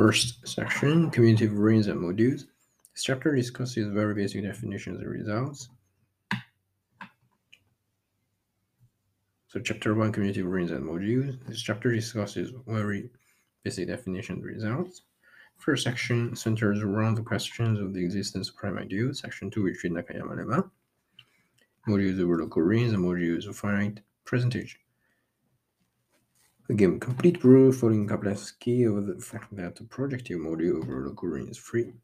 First section, commutative rings and modules. This chapter discusses very basic definitions and results. So chapter one, commutative rings and modules. This chapter discusses very basic definitions and results. First section centers around the questions of the existence of prime ideals. Section two, we treat Nakayama lemma. Modules over local rings and modules of finite percentage. Again, complete proof following Kaplansky of the fact that the projective module over local ring is free.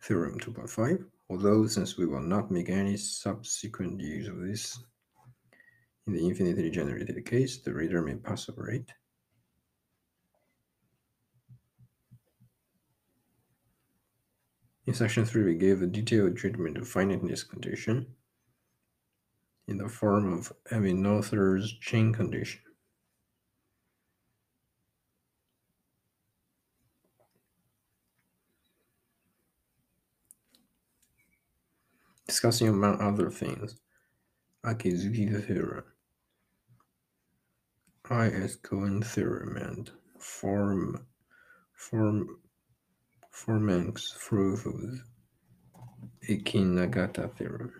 Theorem 2.5. Although, since we will not make any subsequent use of this in the infinitely generated case, the reader may pass over it. In section 3, we gave a detailed treatment of finiteness condition in the form of Ebbinghaus chain condition. Discussing among other things, Akizuki theorem, I.S. Cohen theorem, and form form Forman's proof of the Eakin-Nagata theorem.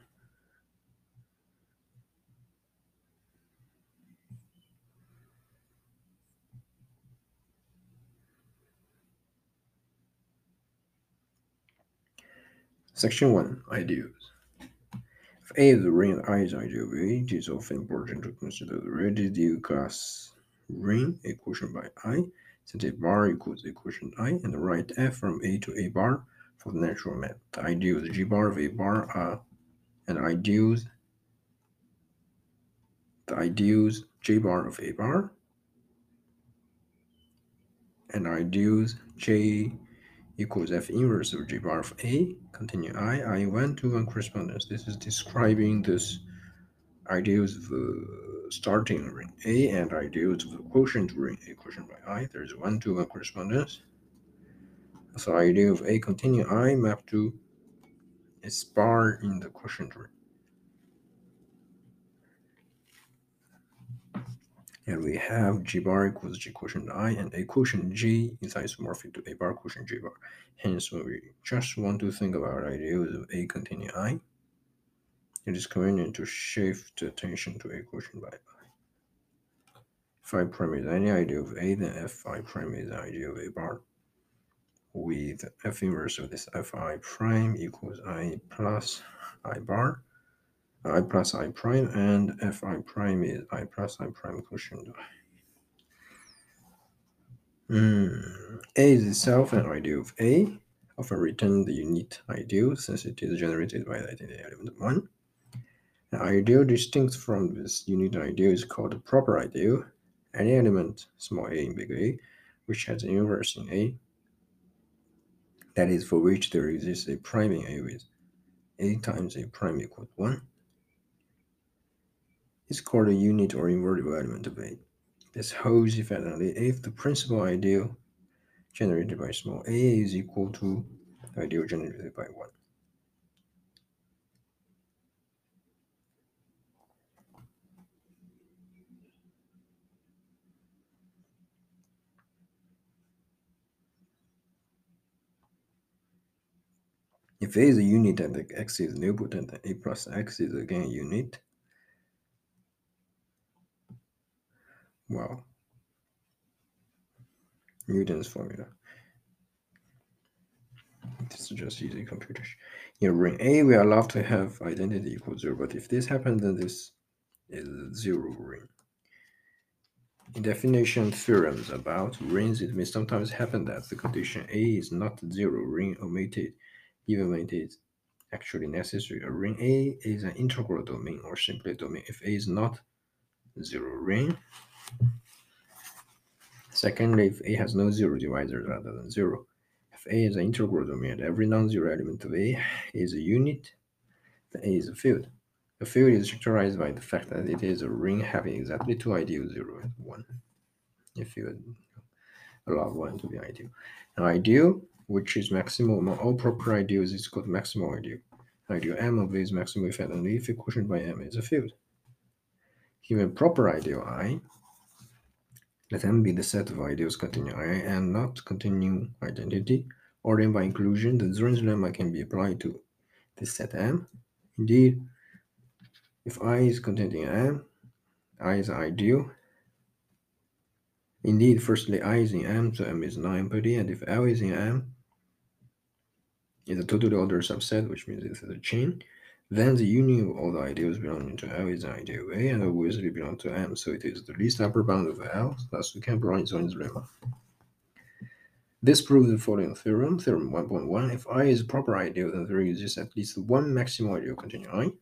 Section 1 Ideals. If A is the ring I is ideal of A, it is often important to consider the residue class ring, equation by I, since a bar equals the quotient i and write f from a to a bar for the natural map. The ideals g bar of a bar are and ideals the ideals j bar of a bar and ideals j equals f inverse of j bar of a. Continue. I i one to one correspondence. This is describing this ideals of uh, starting ring A and ideals of the quotient ring A quotient by I. There's one to one correspondence. So ideal of A continue I map to its bar in the quotient ring. And we have G bar equals G quotient I and A quotient G is isomorphic to A bar quotient G bar. Hence, when we just want to think about ideals of A continue I, it is convenient to shift attention to a quotient by i. Phi prime is any ideal of A, then F phi prime is an ideal of A bar. With F inverse of this Fi prime equals I plus I bar, I plus I prime, and Fi prime is I plus I prime quotient I. Mm. A is itself an ideal of A, often written the unit ideal since it is generated by the identity element 1. An ideal distinct from this unit ideal is called a proper ideal. Any element, small a in big A, which has an inverse in A, that is, for which there exists a prime in A with A times A prime equals 1, is called a unit or invertible element of A. This holds effectively if the principal ideal generated by small a is equal to the ideal generated by 1. If A is a unit and X is nilpotent, then A plus X is again a unit. well, Newton's formula. This is just easy computation. In ring A, we are allowed to have identity equal zero, but if this happens, then this is a zero ring. In definition theorems about rings, it may sometimes happen that the condition A is not zero ring omitted even when it is actually necessary. A ring A is an integral domain or simply a domain if A is not zero ring. Secondly, if A has no zero divisors rather than zero. If A is an integral domain every non-zero element of A is a unit, then A is a field. A field is characterized by the fact that it is a ring having exactly two ideals, zero and one. If you allow one to be ideal. An ideal which is maximal among all proper ideals, is called maximal ideal. ideal M of is maximally fed only if a quotient by M is a field. Given proper ideal I, let M be the set of ideals containing I and not containing identity, or then by inclusion, the Zorn's lemma can be applied to this set M. Indeed, if I is containing M, I is ideal. Indeed, firstly, I is in M, so M is non-empty, and if L is in M, is a totally ordered subset, which means this is a chain, then the union of all the ideals belonging to L is an ideal A and obviously belong to M, so it is the least upper bound of L, thus we can provide Zorn's lemma. This proves the following theorem, theorem 1.1. If I is a proper ideal, then there exists at least one maximal ideal containing I.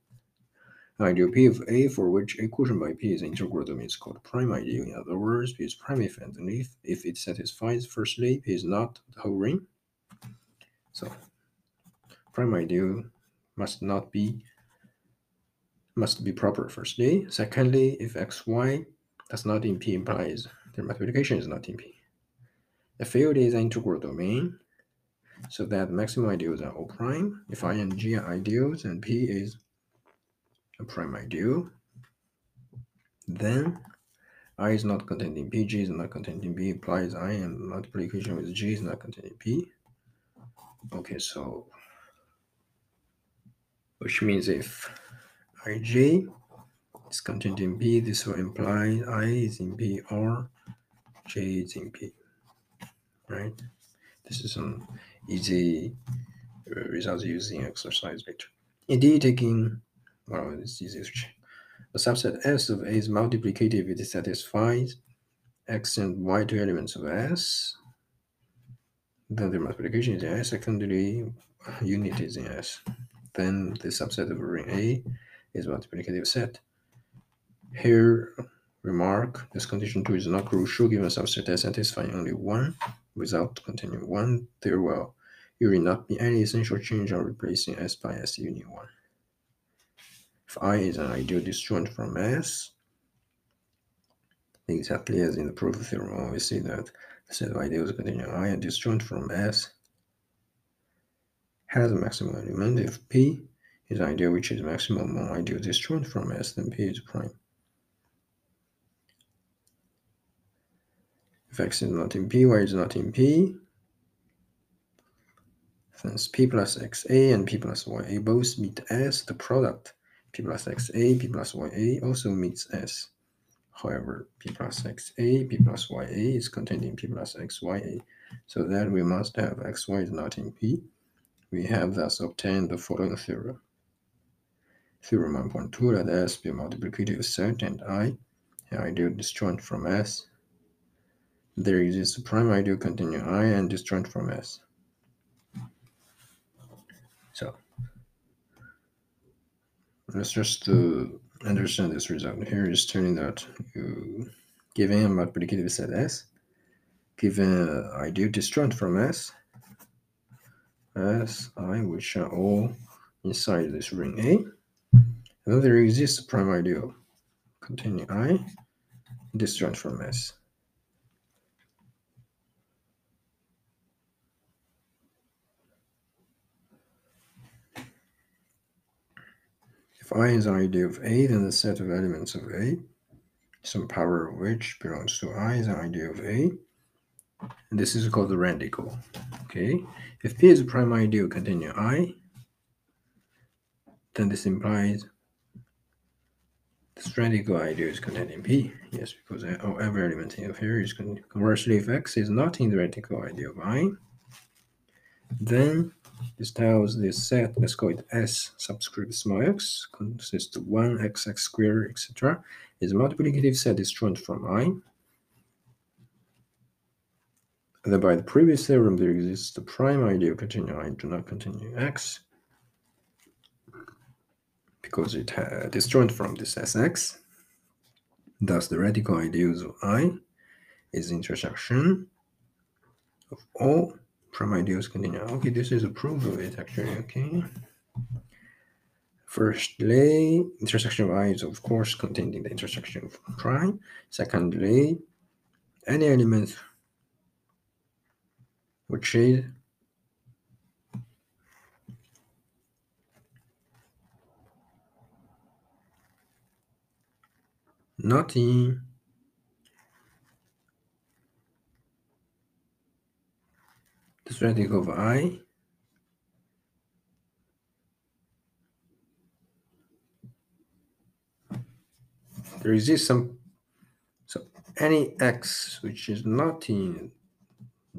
An Ideal P of A for which a quotient by P is integral domain is called prime ideal. In other words, P is prime if and if, if it satisfies firstly P is not the whole ring. So prime ideal must not be must be proper firstly. Secondly, if xy does not in P implies their multiplication is not in P. The field is an integral domain, so that maximum ideals are all prime. If I and G are ideals and P is a prime ideal, then I is not contained in P, G is not contained in P, implies I and multiplication with G is not contained in P. Okay, so which means if ij is contained in B, this will imply I is in B or J is in B, right? This is an easy uh, result using exercise later. Indeed, taking, well, it's easy to check. A subset S of A is multiplicative if it satisfies X and Y two elements of S. Then the multiplication is S. Secondly, unit is in S. Then the subset of ring A is multiplicative set. Here, remark, this condition 2 is not crucial given subset S satisfying only one without containing one, there will usually not be any essential change on replacing S by S union 1. If I is an ideal disjoint from S, exactly as in the proof of theorem, we see that the set of ideals containing I and disjoint from S has a maximum element if P is ideal which is maximum among ideal disjoint from S, then P is prime. If x is not in P, y is not in P, since P plus XA and P plus YA both meet S, the product P plus XA, P plus YA also meets S. However, P plus XA, P plus YA is contained in P plus XYA, so that we must have XY is not in P. We have thus obtained the following theorem. Theorem 1.2 let S be a multiplicative set and I, an ideal disjoint from S, there exists a prime ideal containing I and disjoint from S. So let's just uh, understand this result. Here is turning that you given a multiplicative set S, given an ideal disjoint from S, S, I, which are all inside this ring A. And then there exists a prime ideal containing I, disjoint from S. If I is an idea of A, then the set of elements of A, some power of which belongs to I is an idea of A. And this is called the radical. Okay. If P is a prime ideal containing I, then this implies this radical ideal is containing P. Yes, because uh, oh, every element in here is conversely if X is not in the radical ideal of I, then this tells this set, let's call it S subscript small x, consists of 1 x x squared, etc. is a multiplicative set is disjoint from I. Then by the previous theorem, there exists the prime ideal containing I do not contain x because it disjoint from this Sx. Thus, the radical ideals of I is intersection of all prime ideals continue. Okay, this is a proof of it actually. Okay. Firstly, intersection of i is of course contained in the intersection of prime. Secondly, any element which is not Nothing. This radical of I. There is this some so any x which is not in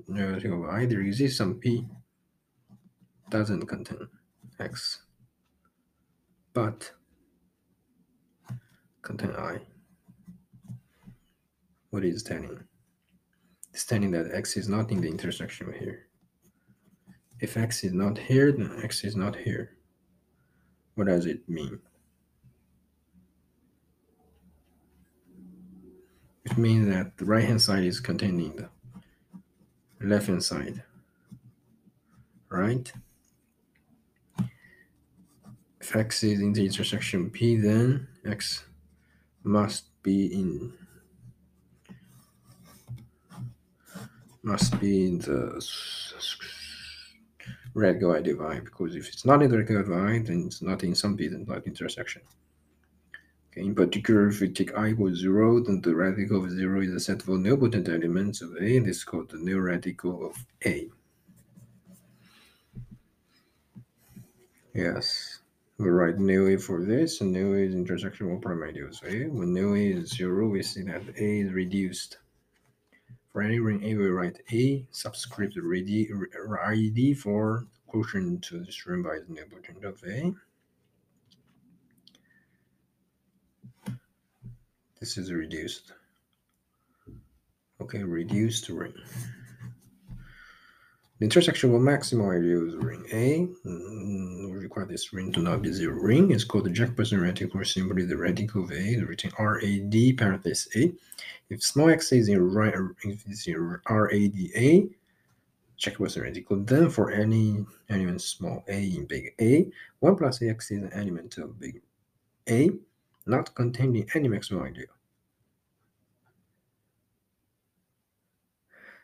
of i there exists some p doesn't contain x but contain i. What is telling it's telling that x is not in the intersection here. If x is not here then x is not here. What does it mean? It means that the right hand side is containing the left hand side right? If x is in the intersection p then x must be in must be in the radical ideal i because if it's not in the radical i then it's not in some p then not intersection Okay, in particular, if we take i equals 0, then the radical of 0 is a set of nilpotent elements of A. This is called the nil radical of A. Yes, we write nil A for this, and nil A is intersection of prime ideals A. When nil A is 0, we see that A is reduced. For any ring A, we write A subscript RED for quotient to this ring by the nilpotent of A. This is reduced. Okay, reduced ring. The intersection of maximal ideals ring A. Mm, we require this ring to not be zero ring. It's called the Jacobson radical, or simply the radical of A, the written RAD parenthesis A. If small x is in right, if it's in RADA, Jacobson radical, then for any element small a in big A, 1 plus ax is an element of big A not containing any maximal ideal.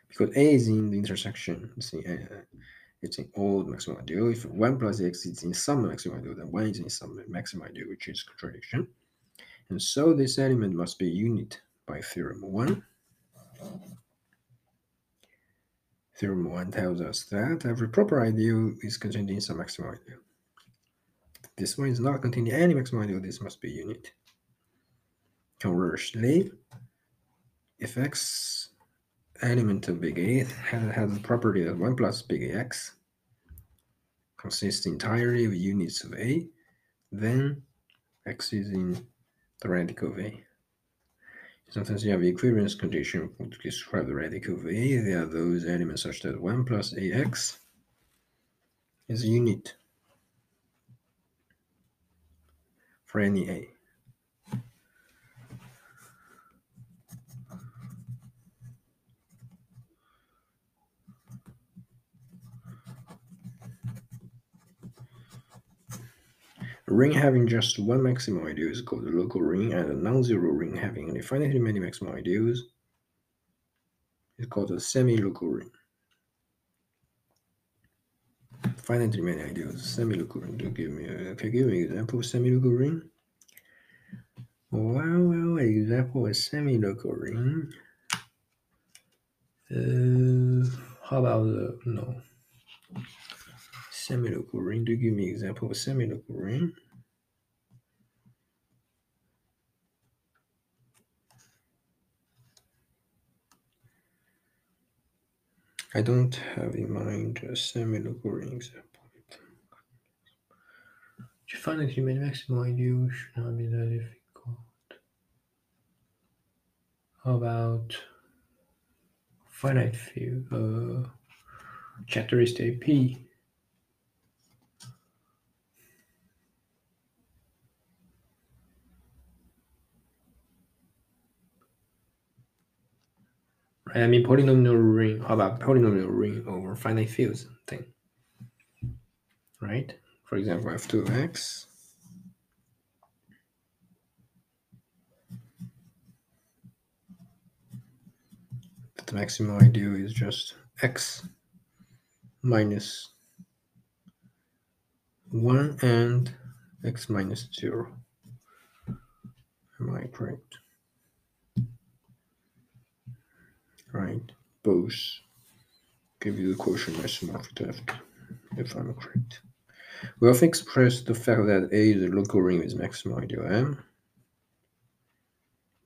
Because A is in the intersection, it's in, uh, it's in all maximal ideal. If 1 plus x is in some maximal ideal, then 1 is in some maximal ideal, which is contradiction. And so this element must be unit by theorem 1. Theorem 1 tells us that every proper ideal is contained in some maximal ideal. This one is not containing any maximal ideal, this must be unit. Conversely, if x element of big A has, has the property that 1 plus big AX consists entirely of units of A, then X is in the radical of A. Sometimes you have equivalence condition to describe the radical of A. There are those elements such that 1 plus AX is a unit any A. Ring having just one maximal ideal is called a local ring, and a non-zero ring having infinitely many maximal ideals is called a semi-local ring. Finitely many ideals, ring. Do give me a, okay, give me an example of semi-local ring. Well, example of semi-local ring. Uh, how about the no? Semi-local ring. Do give me example of semi-local I don't have in mind a semi-local ring example. To find that human maximal ideal should not be that difficult. How about finite field, uh, characteristic P? I mean polynomial ring. How about polynomial ring over finite fields thing? Right? For example, f2x the maximum ideal is just x minus 1 and x minus 0. Am I correct? right? Give you the quotient isomorphic left, if I'm correct. We have expressed the fact that A is a local ring with maximum ideal M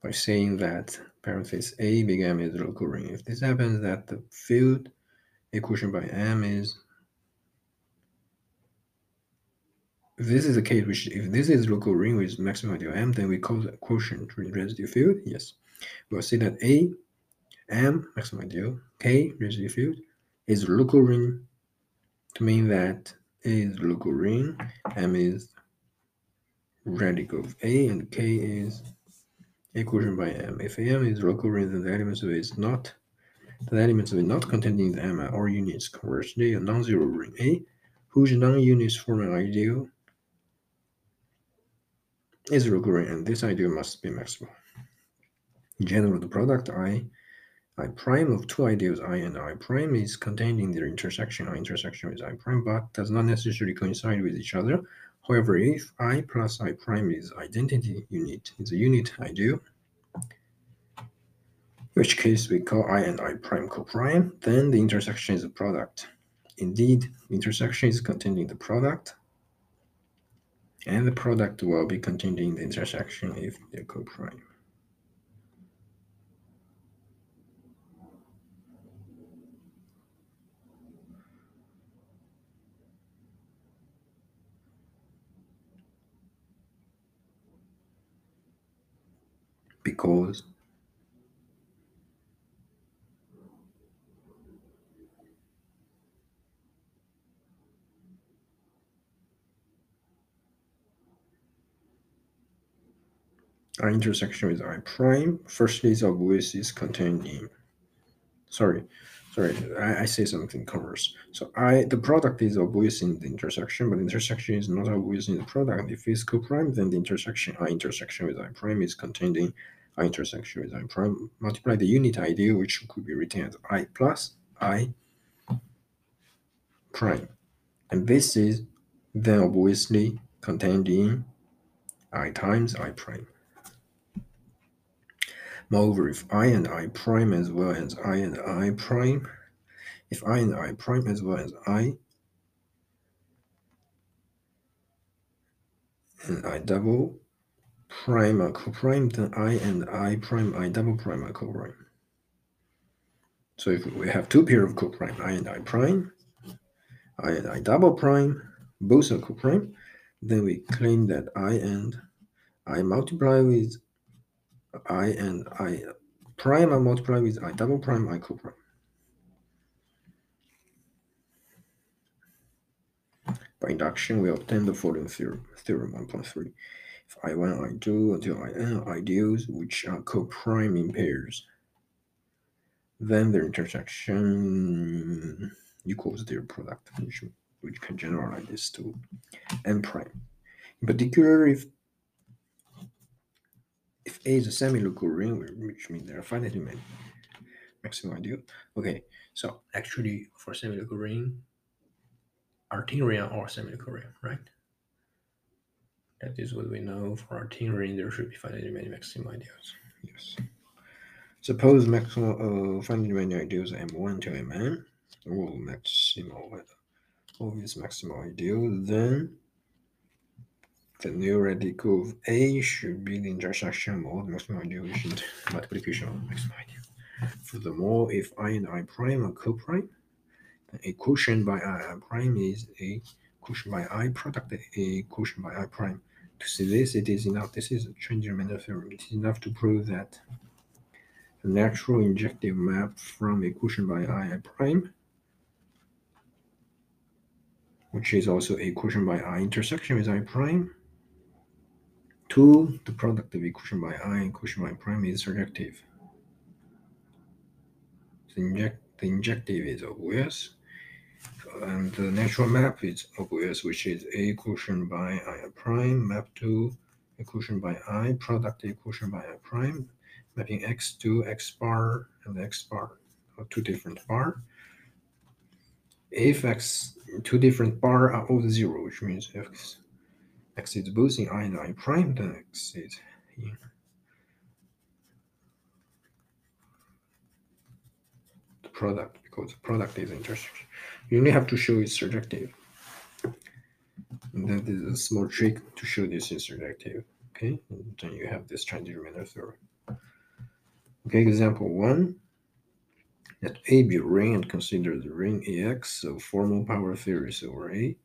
by saying that parenthesis A big M is a local ring. If this happens, that the field equation by M is if this is the case, which if this is local ring with maximum ideal M, then we call the quotient residue field. Yes, we'll see that A, M, maximum ideal, K, residue field, is local ring to mean that A is local ring, M is radical of A, and K is equation by M. If M is local ring, then the elements of it is not the elements of it not contained in the M are units. Conversely, a non-zero ring A, whose non-units form an ideal, is local ring, and this ideal must be maximal. In general, the product I I prime of two ideals I and I prime is contained in their intersection or intersection with I prime, but does not necessarily coincide with each other. However, if I plus I prime is identity unit, is a unit ideal, which case we call I and I prime coprime, then the intersection is a product. Indeed, intersection is contained in the product, and the product will be contained in the intersection if they're coprime. Because our intersection with I prime, firstly is obvious is contained in sorry, sorry, I, I say something converse. So I the product is obvious in the intersection, but the intersection is not obvious in the product. If it's co-prime, then the intersection I intersection with I prime is contained in I intersection with I prime. Multiply the unit ideal, which could be written as I plus I prime. And this is then obviously contained in I times I prime. Moreover, if I and I prime as well as I and I prime, if I and I prime as well as I and I double prime are coprime, then I and I prime, I double prime are coprime. So if we have two pair of coprime, I and I prime, I and I double prime, both are coprime, then we claim that I and I multiply with I and I prime are multiply with I double prime, I coprime. By induction, we obtain the following theorem, theorem 1.3. If I1, I2 until In are ideals which are coprime in pairs, then their intersection equals their product, which, which can generalize this to n prime. In particular, if if A is a semi-local ring, which means there are finitely many maximum ideal. Okay, so actually for semi-local ring, Artinian or semi-local ring, right? That is what we know for Artinian. There should be finitely many maximum ideals. Yes. Suppose maximum uh, finitely many ideals m1 to mn, all maximal obvious maximal ideal, then the new radical A should be the intersection of maximum with multiplication of maximum ideal. Furthermore, if I and I prime are co-prime, a quotient by I, I prime is a quotient by I product a quotient by I prime. To see this, it is enough. This is a Trendelenburg theorem. It is enough to prove that the natural injective map from a quotient by I, I prime, which is also a quotient by I intersection with I prime, to the product of equation by I and quotient by prime is surjective. The, inject, the injective is obvious, and the natural map is obvious, which is a quotient by I prime map to quotient by I product quotient by I prime, mapping x to x bar and x bar, two different bar. If x two different bar are all zero, which means x x is both in i and i prime, then x is in the product because the product is intersection. You only have to show it's surjective. And that is a small trick to show this is surjective. Okay, and then you have this transitive manner theory. Okay, example one. Let A be a ring and consider the ring AX of formal power series over A.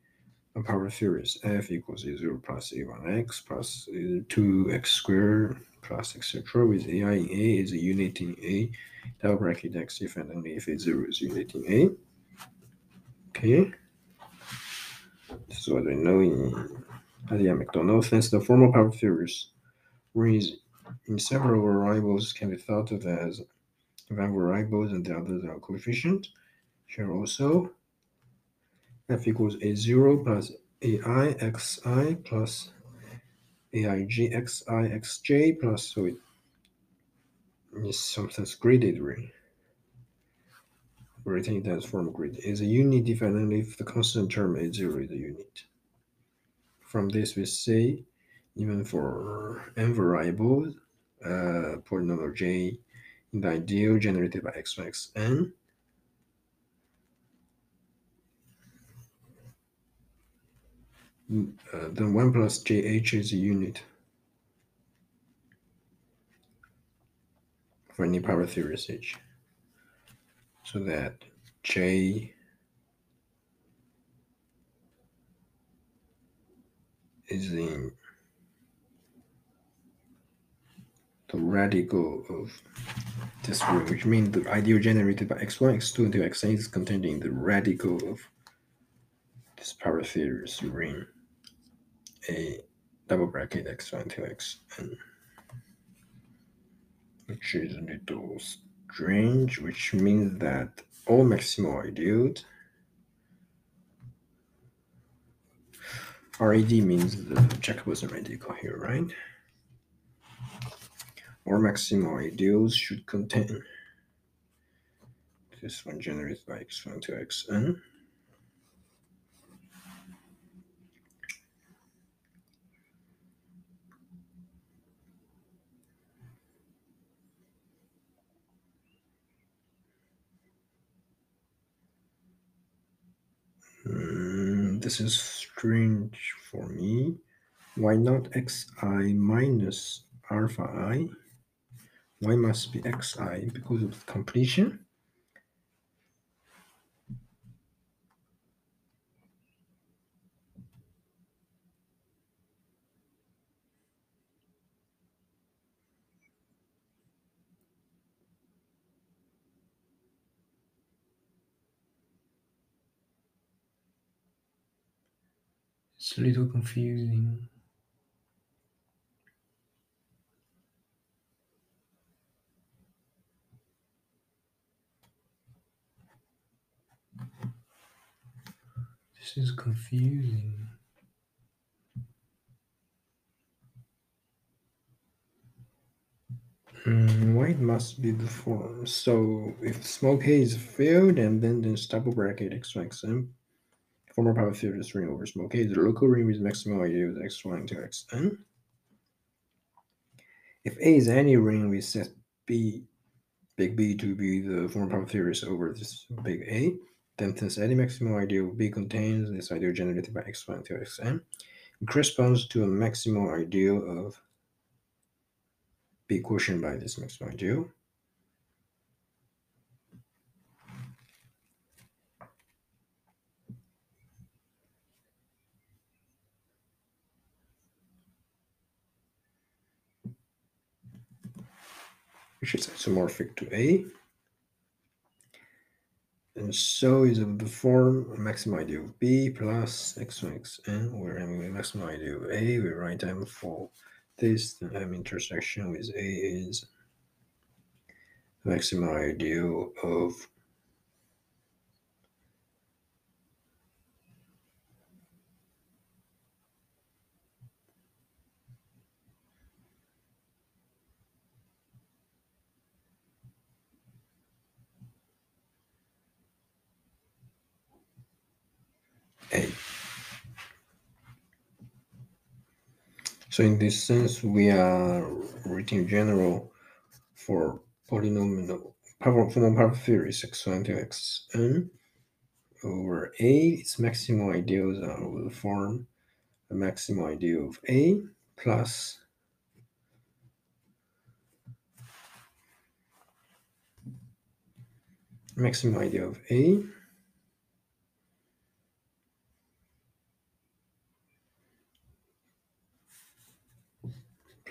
A power series F equals A0 plus A1x plus 2x squared plus etc. with AI in A is a unit in A, double bracket X if and only if A0 is unit in A. Okay. This is what I know in Atiyah Macdonald. Since the formal power series rings in several variables can be thought of as one variables and the others are coefficient. Here also, f equals a0 plus ai xi plus aig xi xj plus, so it is sometimes graded ring. Written it as form grid is a unit only if the constant term a0 is a unit. From this we say even for n variables, uh, polynomial j in the ideal generated by x x n, then 1 plus jh is a unit for any power series h. So that j is in the radical of this ring, which means the ideal generated by x1, x2 until xn is contained in the radical of this power series ring a double bracket x1 until xn, which is a little strange, which means that all maximal ideals RAD means the Jacobson radical here, right? Or maximal ideals should contain this one generated by x1 to xn. Mm, this is strange for me. Why not xi minus alpha i? Why must be xi because of completion. It's a little confusing. This is confusing. Mm, why it must be the form? So if smoke k is filled and then this double bracket x xn, formal power field is ring over small k, the local ring with maximum idea is x1 to xn. If A is any ring, we set B, big B to be the formal power series over this big A. Then since any maximal ideal of B contains this ideal generated by x1 to xn, it corresponds to a maximal ideal of B quotient by this maximal ideal. Which is isomorphic to A. And so is of the form maximum ideal of B plus x1 xn, where I'm the maximum ideal of A, we write M for this, the M intersection with A is maximum ideal of A. So in this sense, we are writing general for polynomial power theory x1 to xn over A, its maximal ideals are over the form the maximal ideal of A plus maximum ideal of A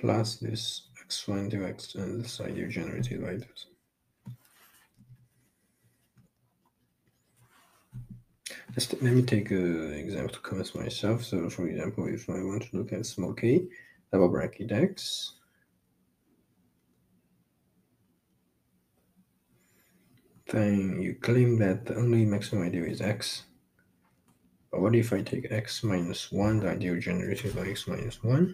plus this x1 to x and uh, this ideal generated by this. Let's let me take an example to convince myself. So, for example, if I want to look at small k, double bracket x, then you claim that the only maximum ideal is x. But what if I take x minus 1, the ideal generated by x minus 1?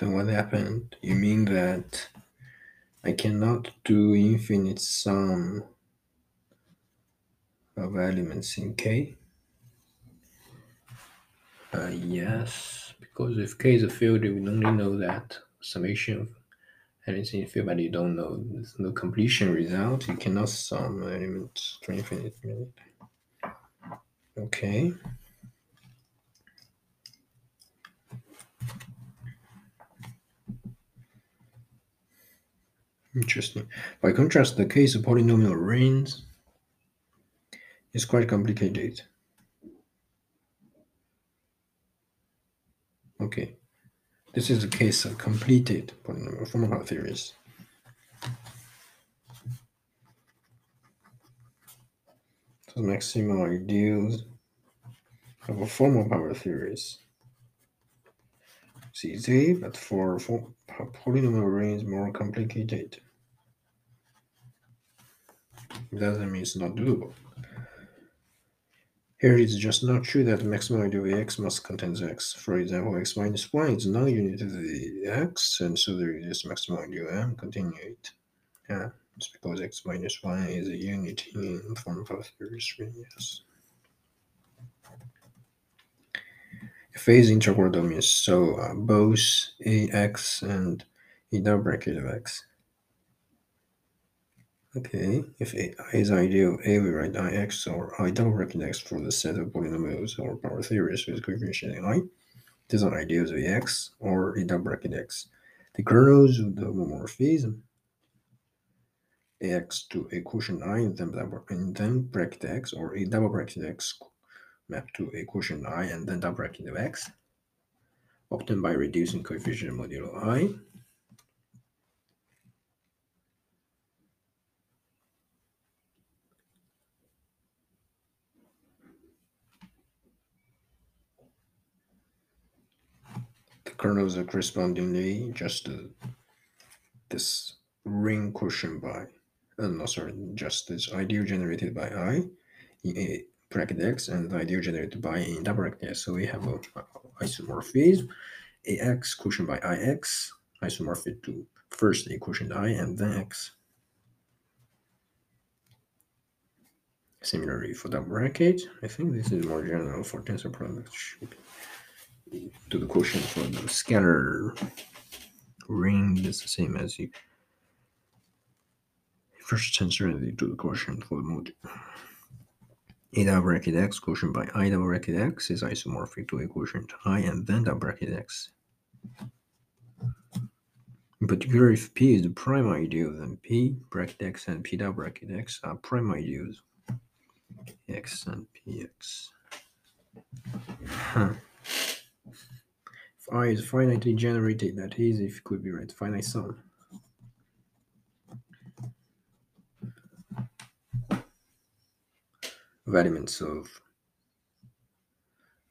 Then what happened? You mean that I cannot do infinite sum of elements in K? Uh, yes, because if K is a field, we only know that summation of elements in field, but you don't know there's no completion result. You cannot sum elements to infinite. Okay. Interesting. By contrast, the case of polynomial rings is quite complicated. Okay, this is the case of completed polynomial formal theories. So maximal ideals of a formal power series. It's easy, but for, for polynomial rings more complicated. Doesn't mean it's not doable. Here it is just not true that maximum ideal of x must contain x. For example, x minus 1 is non-unit of the x, and so there is maximum ideal m containing 8. Yeah, it's because x minus 1 is a unit in form of theory yes. A is integral domain, so uh, both ax and a double bracket of x Okay, if A is ideal, A we write Ix or I double bracket x for the set of polynomials or power series with coefficient i. These are ideals of X or a double bracket x. The kernels of the homomorphism ax to a quotient i and then bracket x or a double bracket x map to a quotient i and then double bracket of x obtained by reducing coefficient modulo i. The kernels are correspondingly just uh, this ring quotient by, uh, no, sorry, just this ideal generated by i in a bracket x and the ideal generated by in bracket x. So we have a, a isomorphism, ax quotient by ix, isomorphic to first a quotient i and then x. Similarly for double bracket, I think this is more general for tensor products to the quotient for the scalar ring is the same as the first tensor and to the quotient for the module. A double bracket x quotient by i double bracket x is isomorphic to a quotient i and then double bracket x. In particular, if p is the prime ideal, then p bracket x and p double bracket x are prime ideals. x and px. Huh. I is finitely generated, that is, if it could be right, finite sum. Elements of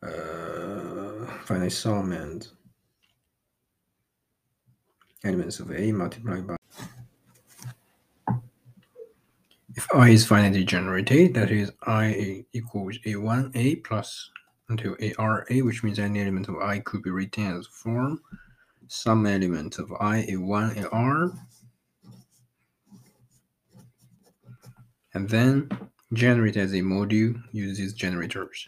uh, finite sum and elements of A multiplied by if I is finitely generated, that is I equals A1A plus until ARA, which means any element of I could be written as form. Some element of i a1 a r. And then generate as a module uses generators.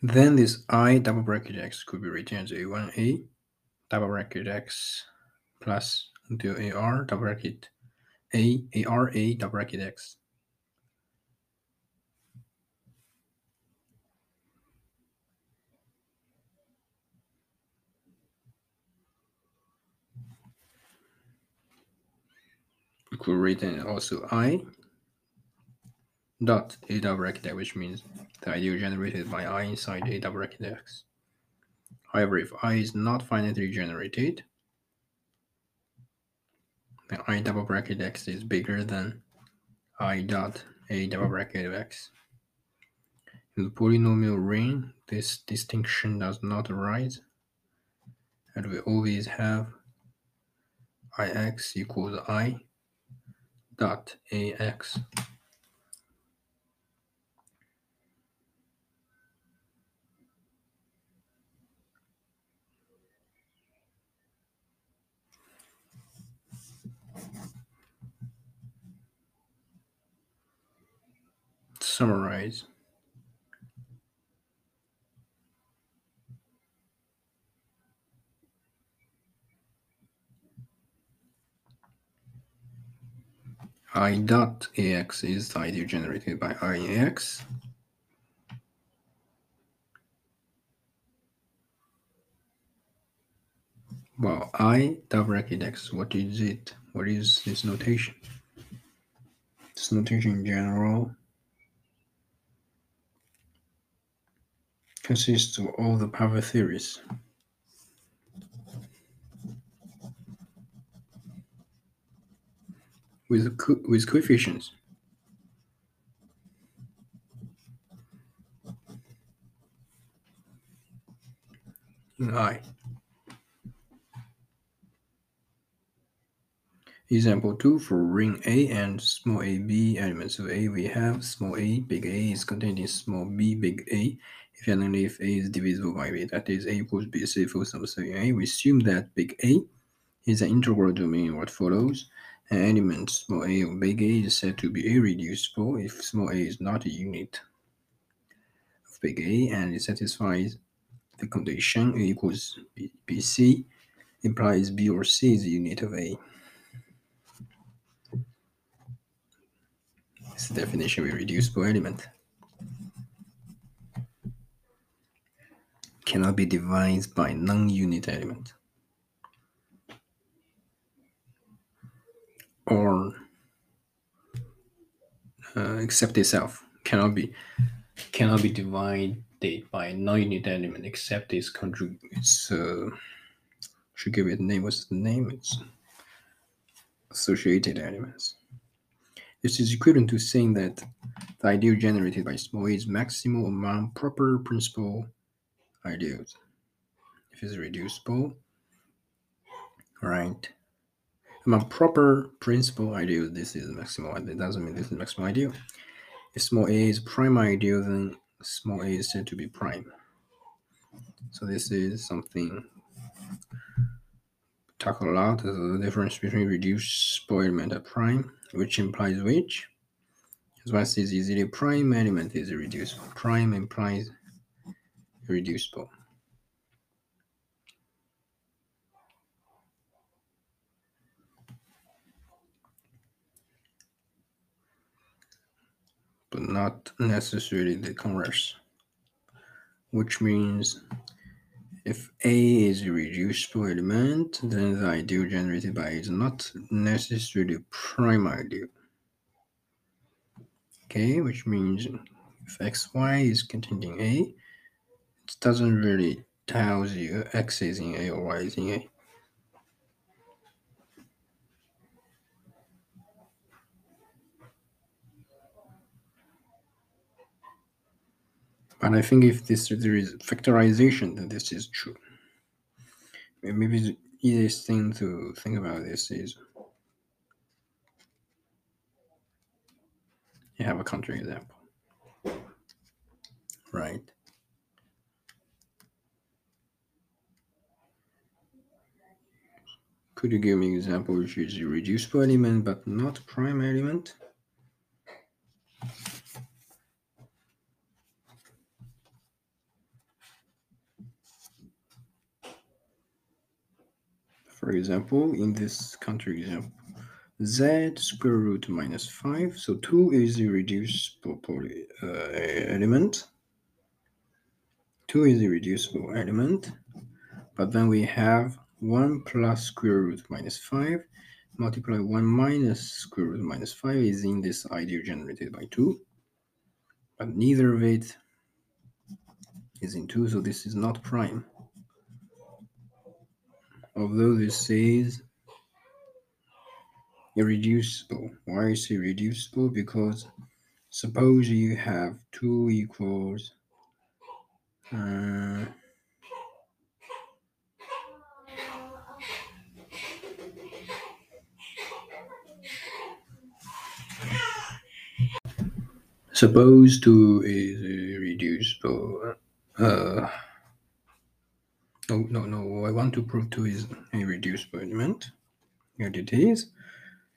Then this i double bracket x could be written as a1a double bracket x plus into ar double bracket a ara double bracket x. Could written also i dot a double bracket which means the ideal generated by i inside a double bracket x. However, if i is not finitely generated, then i double bracket x is bigger than i dot a double bracket of x. In the polynomial ring, this distinction does not arise, and we always have ix equals i dot ax. Summarize. I dot ax is the ideal generated by ix. Well, i double bracket x, what is it? What is this notation? This notation in general consists of all the power series. With co with coefficients. I. Example 2 for ring A and small a b elements of A we have small a big A is contained in small b big A if and only if A is divisible by B that is A equals B C for some certain A we assume that big A is an integral domain what follows an element small a of big A is said to be irreducible if small a is not a unit of big A and it satisfies the condition A equals BC implies B or C is a unit of A. This definition of irreducible element. Cannot be divided by non-unit element. or uh, except itself cannot be cannot be divided by non-unit element except its conjugate. Uh, should give it a name. What's the name? It's associated elements. This is equivalent to saying that the ideal generated by small a is maximal among proper principal ideals. If it's reducible, right? My proper principal ideal, this is maximal. ideal. It doesn't mean this is maximal ideal. If small a is prime ideal, then small a is said to be prime. So this is something talk a lot the difference between reducible element and prime, which implies which. As well as easily prime element is reducible. Prime implies reducible. But not necessarily the converse, which means if A is a reducible element, then the ideal generated by A is not necessarily prime ideal. Okay, which means if xy is containing A, it doesn't really tell you x is in A or y is in A. But I think if this there is factorization, then this is true. Maybe the easiest thing to think about this is you have a counter example. Right. Could you give me an example which is irreducible element but not prime element? For example, in this counter example, z square root minus 5. So 2 is irreducible poly, uh, element. 2 is irreducible element. But then we have 1 plus square root minus 5 multiply 1 minus square root minus 5 is in this ideal generated by 2 but neither of it is in 2 so this is not prime although this is irreducible why is it irreducible because suppose you have 2 equals uh, Suppose 2 is irreducible. Uh, no, no, no. I want to prove 2 is a reduced element. Here it is.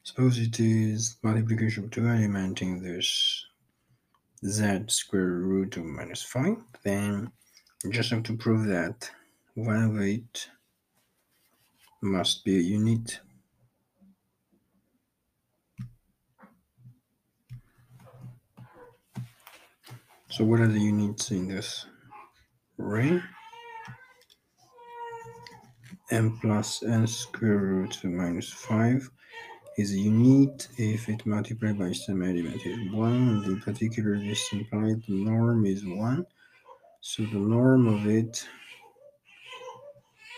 Suppose it is multiplication of two elements in this z square root of minus 5. Then you just have to prove that one of it must be a unit So what are the units in this ring? N plus n square root minus 5 is a unit if it multiplied by some element is 1 and in particular this implies the norm is 1 so the norm of it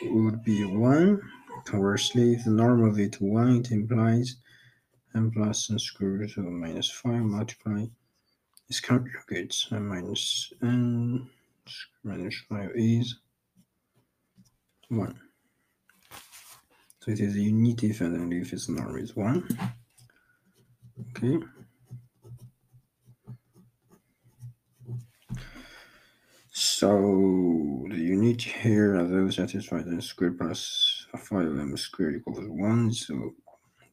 would be 1 conversely if the norm of it 1 it implies n plus n square root of minus 5 multiplied is conjugates and minus n minus 5 is 1. So it is unity if and only if its norm is 1. Okay. So the unit here are those satisfied in square plus 5m squared equals 1. So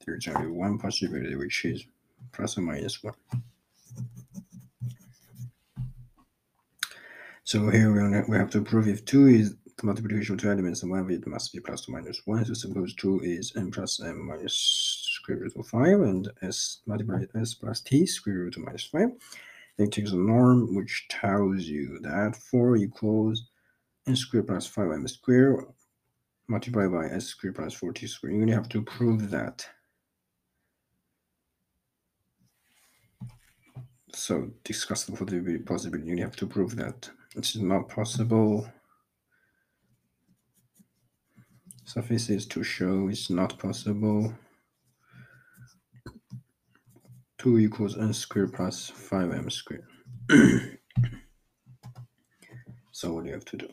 there's only one possibility which is plus or minus 1. So here we have to prove if 2 is the multiplication of two elements, then one of it must be plus or minus 1. So suppose 2 is n plus m minus square root of 5 and s multiplied s plus t square root of minus 5. Then it takes a norm which tells you that 4 equals n squared plus 5m squared multiplied by s squared plus 4t squared. You only have to prove that. So discuss the possibility. You have to prove that which is not possible. Suffices to show it's not possible. 2 equals n squared plus 5m squared. so what do you have to do?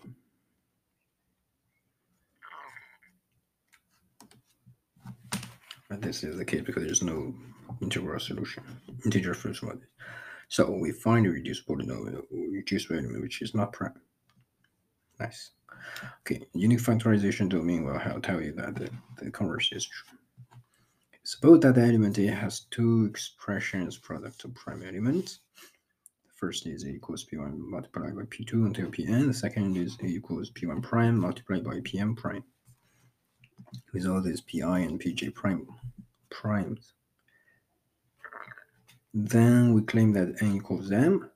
And this is the case because there's no integral solution, integer first one. So we find a reducible polynomial, reducible element, which is not prime. Nice. Okay, unique factorization domain will help tell you that the, the converse is true. Suppose that the element A has two expressions product of prime elements. The first is A equals P1 multiplied by P2 until Pn. The second is A equals P1 prime multiplied by Pn prime. With all these Pi and Pj prime primes. Then we claim that n equals m.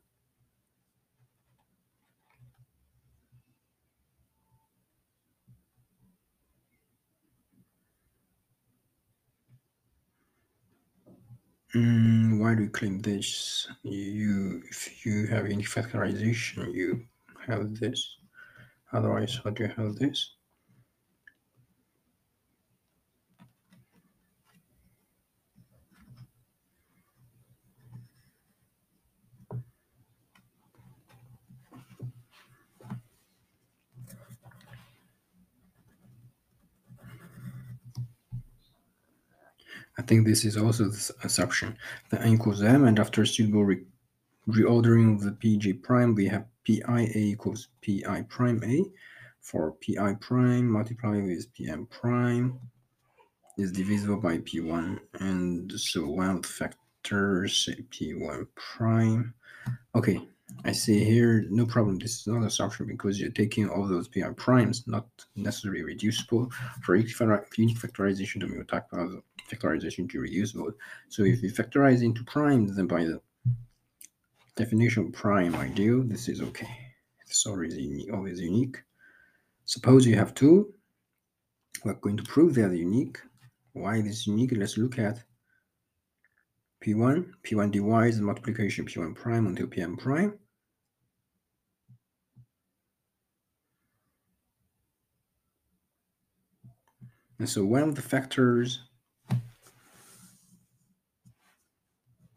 Mm, why do you claim this? You, if you have any factorization, you have this. Otherwise, how do you have this? I think this is also the assumption. The n equals m, and after suitable re reordering of the pj prime, we have pi a equals pi prime a. For pi prime multiplied with pm prime is divisible by p1, and so the factors, say p1 prime. Okay, I see here, no problem. This is not a assumption because you're taking all those pi primes, not necessarily reducible. For unique factorization domain, we talk about factorization to reducible. So if you factorize into primes, then by the definition prime ideal, this is okay. It's always unique. Always unique. Suppose you have two. We're going to prove they are unique. Why this is unique? Let's look at P1. P1 dy is multiplication P1 prime until Pm prime. And so one of the factors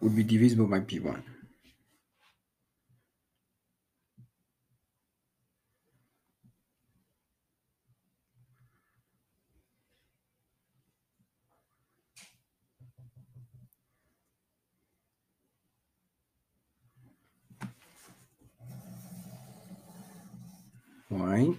would be divisible by P1. Why?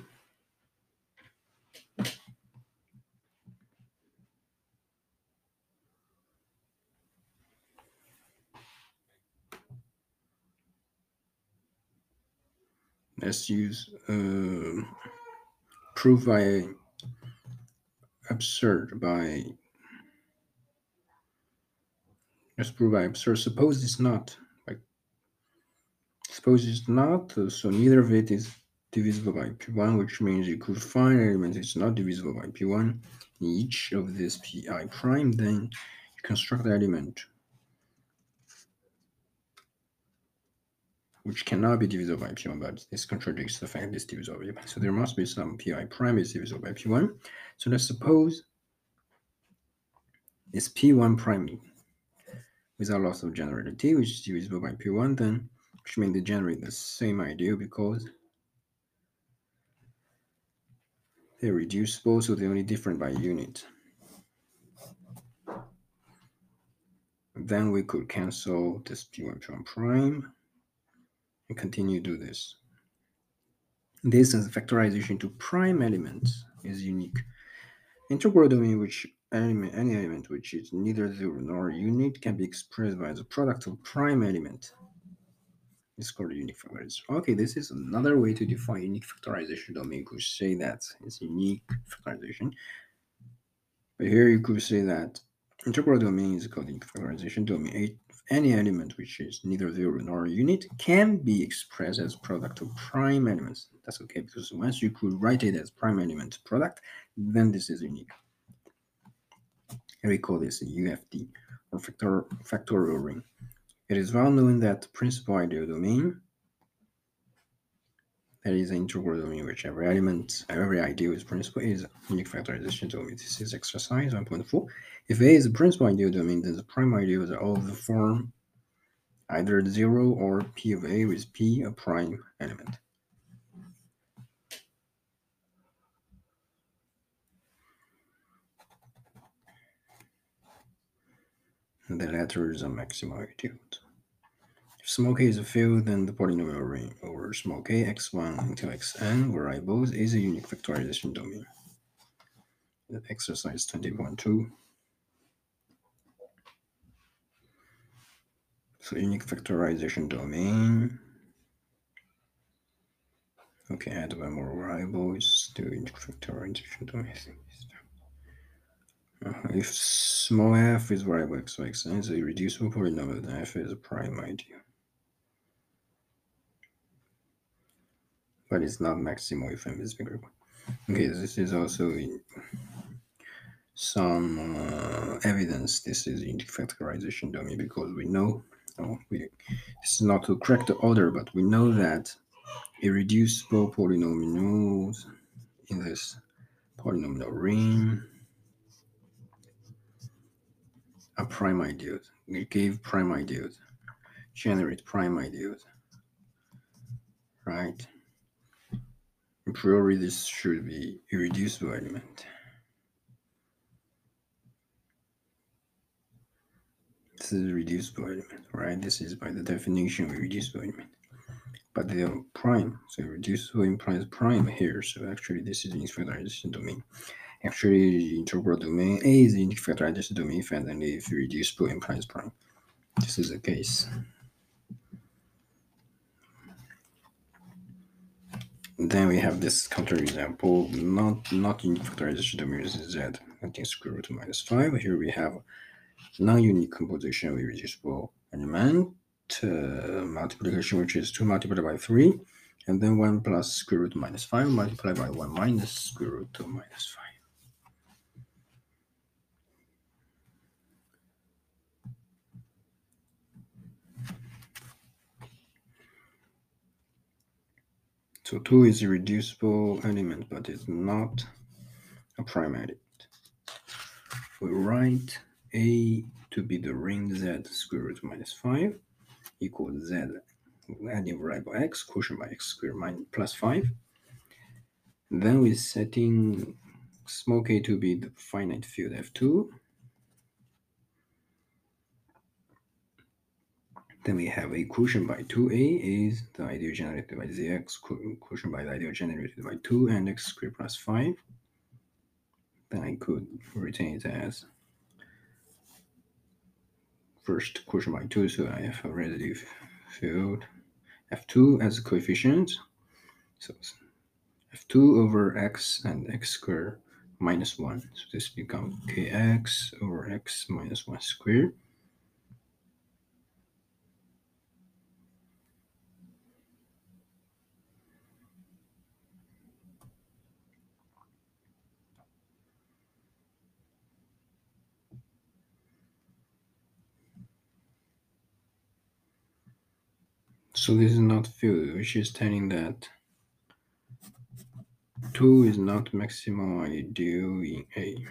let's use uh, proof by absurd by let's prove by absurd suppose it's not like suppose it's not uh, so neither of it is divisible by p1 which means you could find an element it's not divisible by p1 in each of this pi prime then you construct the element which cannot be divisible by p1, but this contradicts the fact that it's divisible by p1. So there must be some pi prime is divisible by p1. So let's suppose it's p1 prime without loss of generality, which is divisible by p1, then which means they generate the same ideal because they're reducible, so they're only different by unit. Then we could cancel this p1 p1 prime and continue to do this. This is factorization to prime elements is unique. Integral domain which element, any element which is neither zero nor unit can be expressed by the product of prime element. It's called unique factorization. Okay, this is another way to define unique factorization domain. You could say that it's unique factorization. But here you could say that integral domain is called unique factorization domain any element which is neither zero nor unit can be expressed as product of prime elements. That's okay because once you could write it as prime element product, then this is unique. And we call this a UFD or factor, factorial ring. It is well known that the principal ideal domain that is an integral domain which every element, every ideal is principal is unique factorization domain. This is exercise 1.4. If A is a principal ideal domain, then the prime ideals are of the form either 0 or P of A with P a prime element. And the latter is a maximal ideal. If k is a field, then the polynomial ring over small k x1 until xn where I both is a unique factorization domain. Exercise 20.2. So unique factorization domain. Okay, add one more variables to unique factorization domain. Uh, if small f is variable x, y, x, is a reducible polynomial, then f is a prime ideal. but it's not maximal if m is bigger. Okay, this is also some uh, evidence this is unique factorization domain because we know oh, we, this is not to correct the order, but we know that irreducible polynomials in this polynomial ring are prime ideals. We give prime ideals, generate prime ideals, right? A this should be irreducible element. this is reducible element, right? This is by the definition a reducible element. But they are prime, so reducible implies prime here. So actually, this is infactorization domain. Actually, integral domain A is infactorization domain finally if reducible implies prime. This is the case. Then we have this counterexample, not not factorization domain is z, nothing square root minus 5. Here we have non-unique composition with reducible element, uh, multiplication which is 2 multiplied by 3, and then 1 plus square root minus 5 multiplied by 1 minus square root 2 minus 5. So 2 is a reducible element, but it's not a prime element. We write A to be the ring Z square root minus 5 equals Z adding variable x quotient by x squared minus plus 5. Then we're setting small k to be the finite field F2 Then we have a quotient by 2a is the ideal generated by zx, quotient by the ideal generated by 2 and x squared plus 5. Then I could retain it as first quotient by 2, so I have a residue field f2 as a coefficient. So f2 over x and x squared minus 1. So this becomes kx over x minus 1 squared. So this is not field, which is telling that 2 is not maximal ideal in A.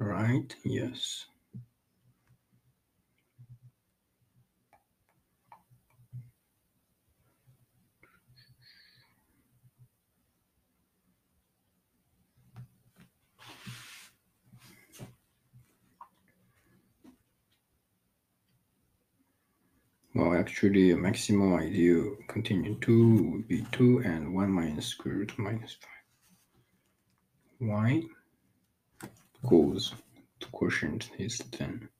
Right? Yes. Well, actually, a maximal ideal continuum 2 would be 2 and 1 minus square root minus 5. Why? Because the quotient is 10.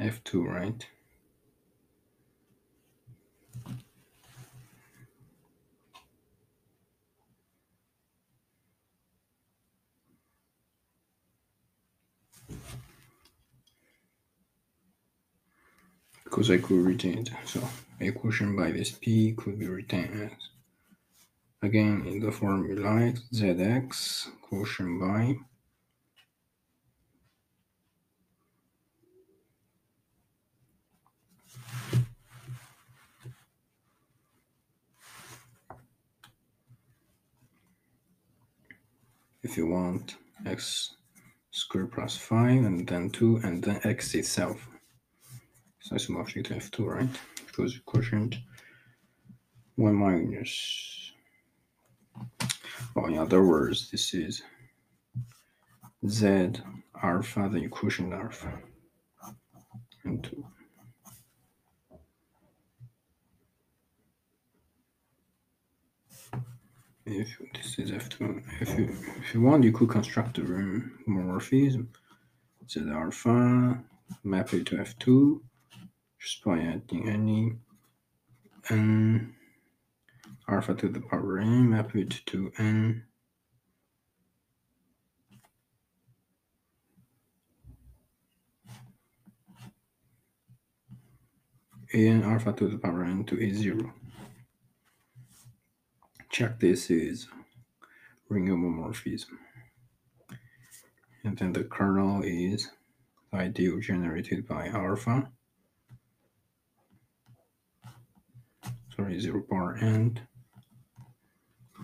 F2, right? Because I could retain it. So equation by this p could be retained as again in the formula zx quotient by if you want x squared plus 5 and then 2 and then x itself so it's mostly to F2, right? Because quotient 1 minus. Or in other words, this is Z alpha, the quotient alpha, and 2. If this is F2, if you, if you want, you could construct the room morphism. Z alpha, map it to F2, just by adding any n alpha to the power n, map it to n an alpha to the power n to a0. Check this is ring homomorphism. And then the kernel is ideal generated by alpha. Sorry, 0 bar and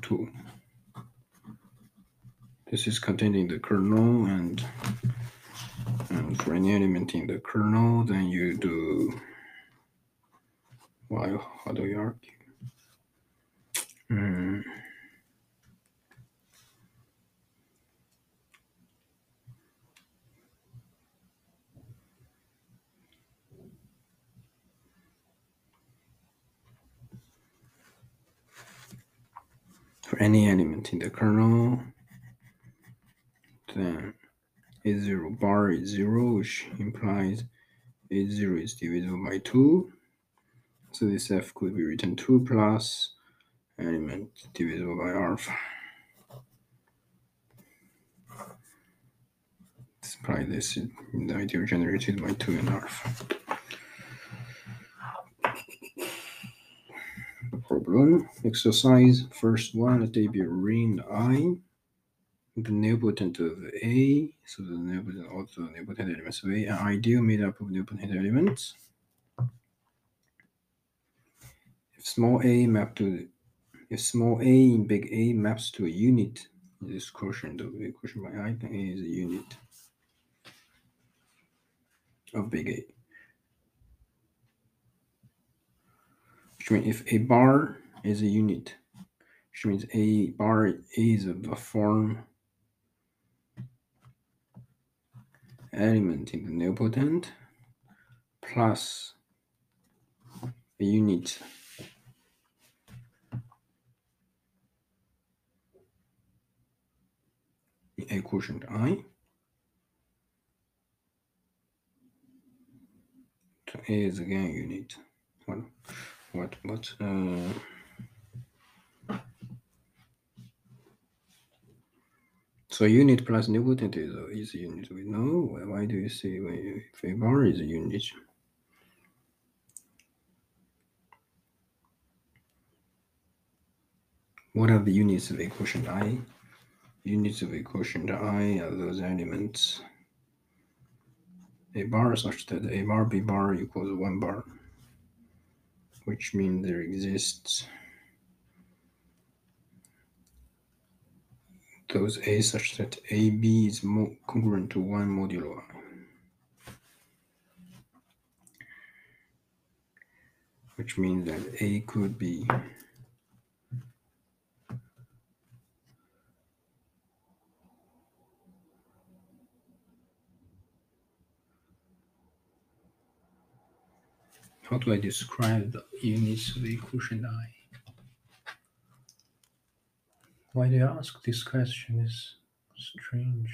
2. This is containing the kernel and, and for any element in the kernel, then you do, well, how do you argue? Mm. For any element in the kernel, then a0 bar is 0, which implies a0 is divisible by 2. So this f could be written 2 plus element divisible by alpha. Supply this in the ideal generated by 2 and alpha. Problem exercise first one let A be ring I the nilpotent of A, so the nilpotent also nilpotent elements of A, an ideal made up of nilpotent elements. If small a map to if small a in big A maps to a unit, this quotient of the quotient by I, then A is a unit of big A. If a bar is a unit, which means a bar is the form element in the nilpotent plus a unit a quotient i. A is again unit. What what what uh So unit plus new nilpotent is unit. We know why do you say if a bar is a unit? What are the units of a quotient i? Units of a quotient i are those elements. A bar such that a bar b bar equals one bar, which means there exists those A such that AB is congruent to 1 modulo I. Which means that A could be How do I describe the units of the quotient I? Why do you ask this question is strange.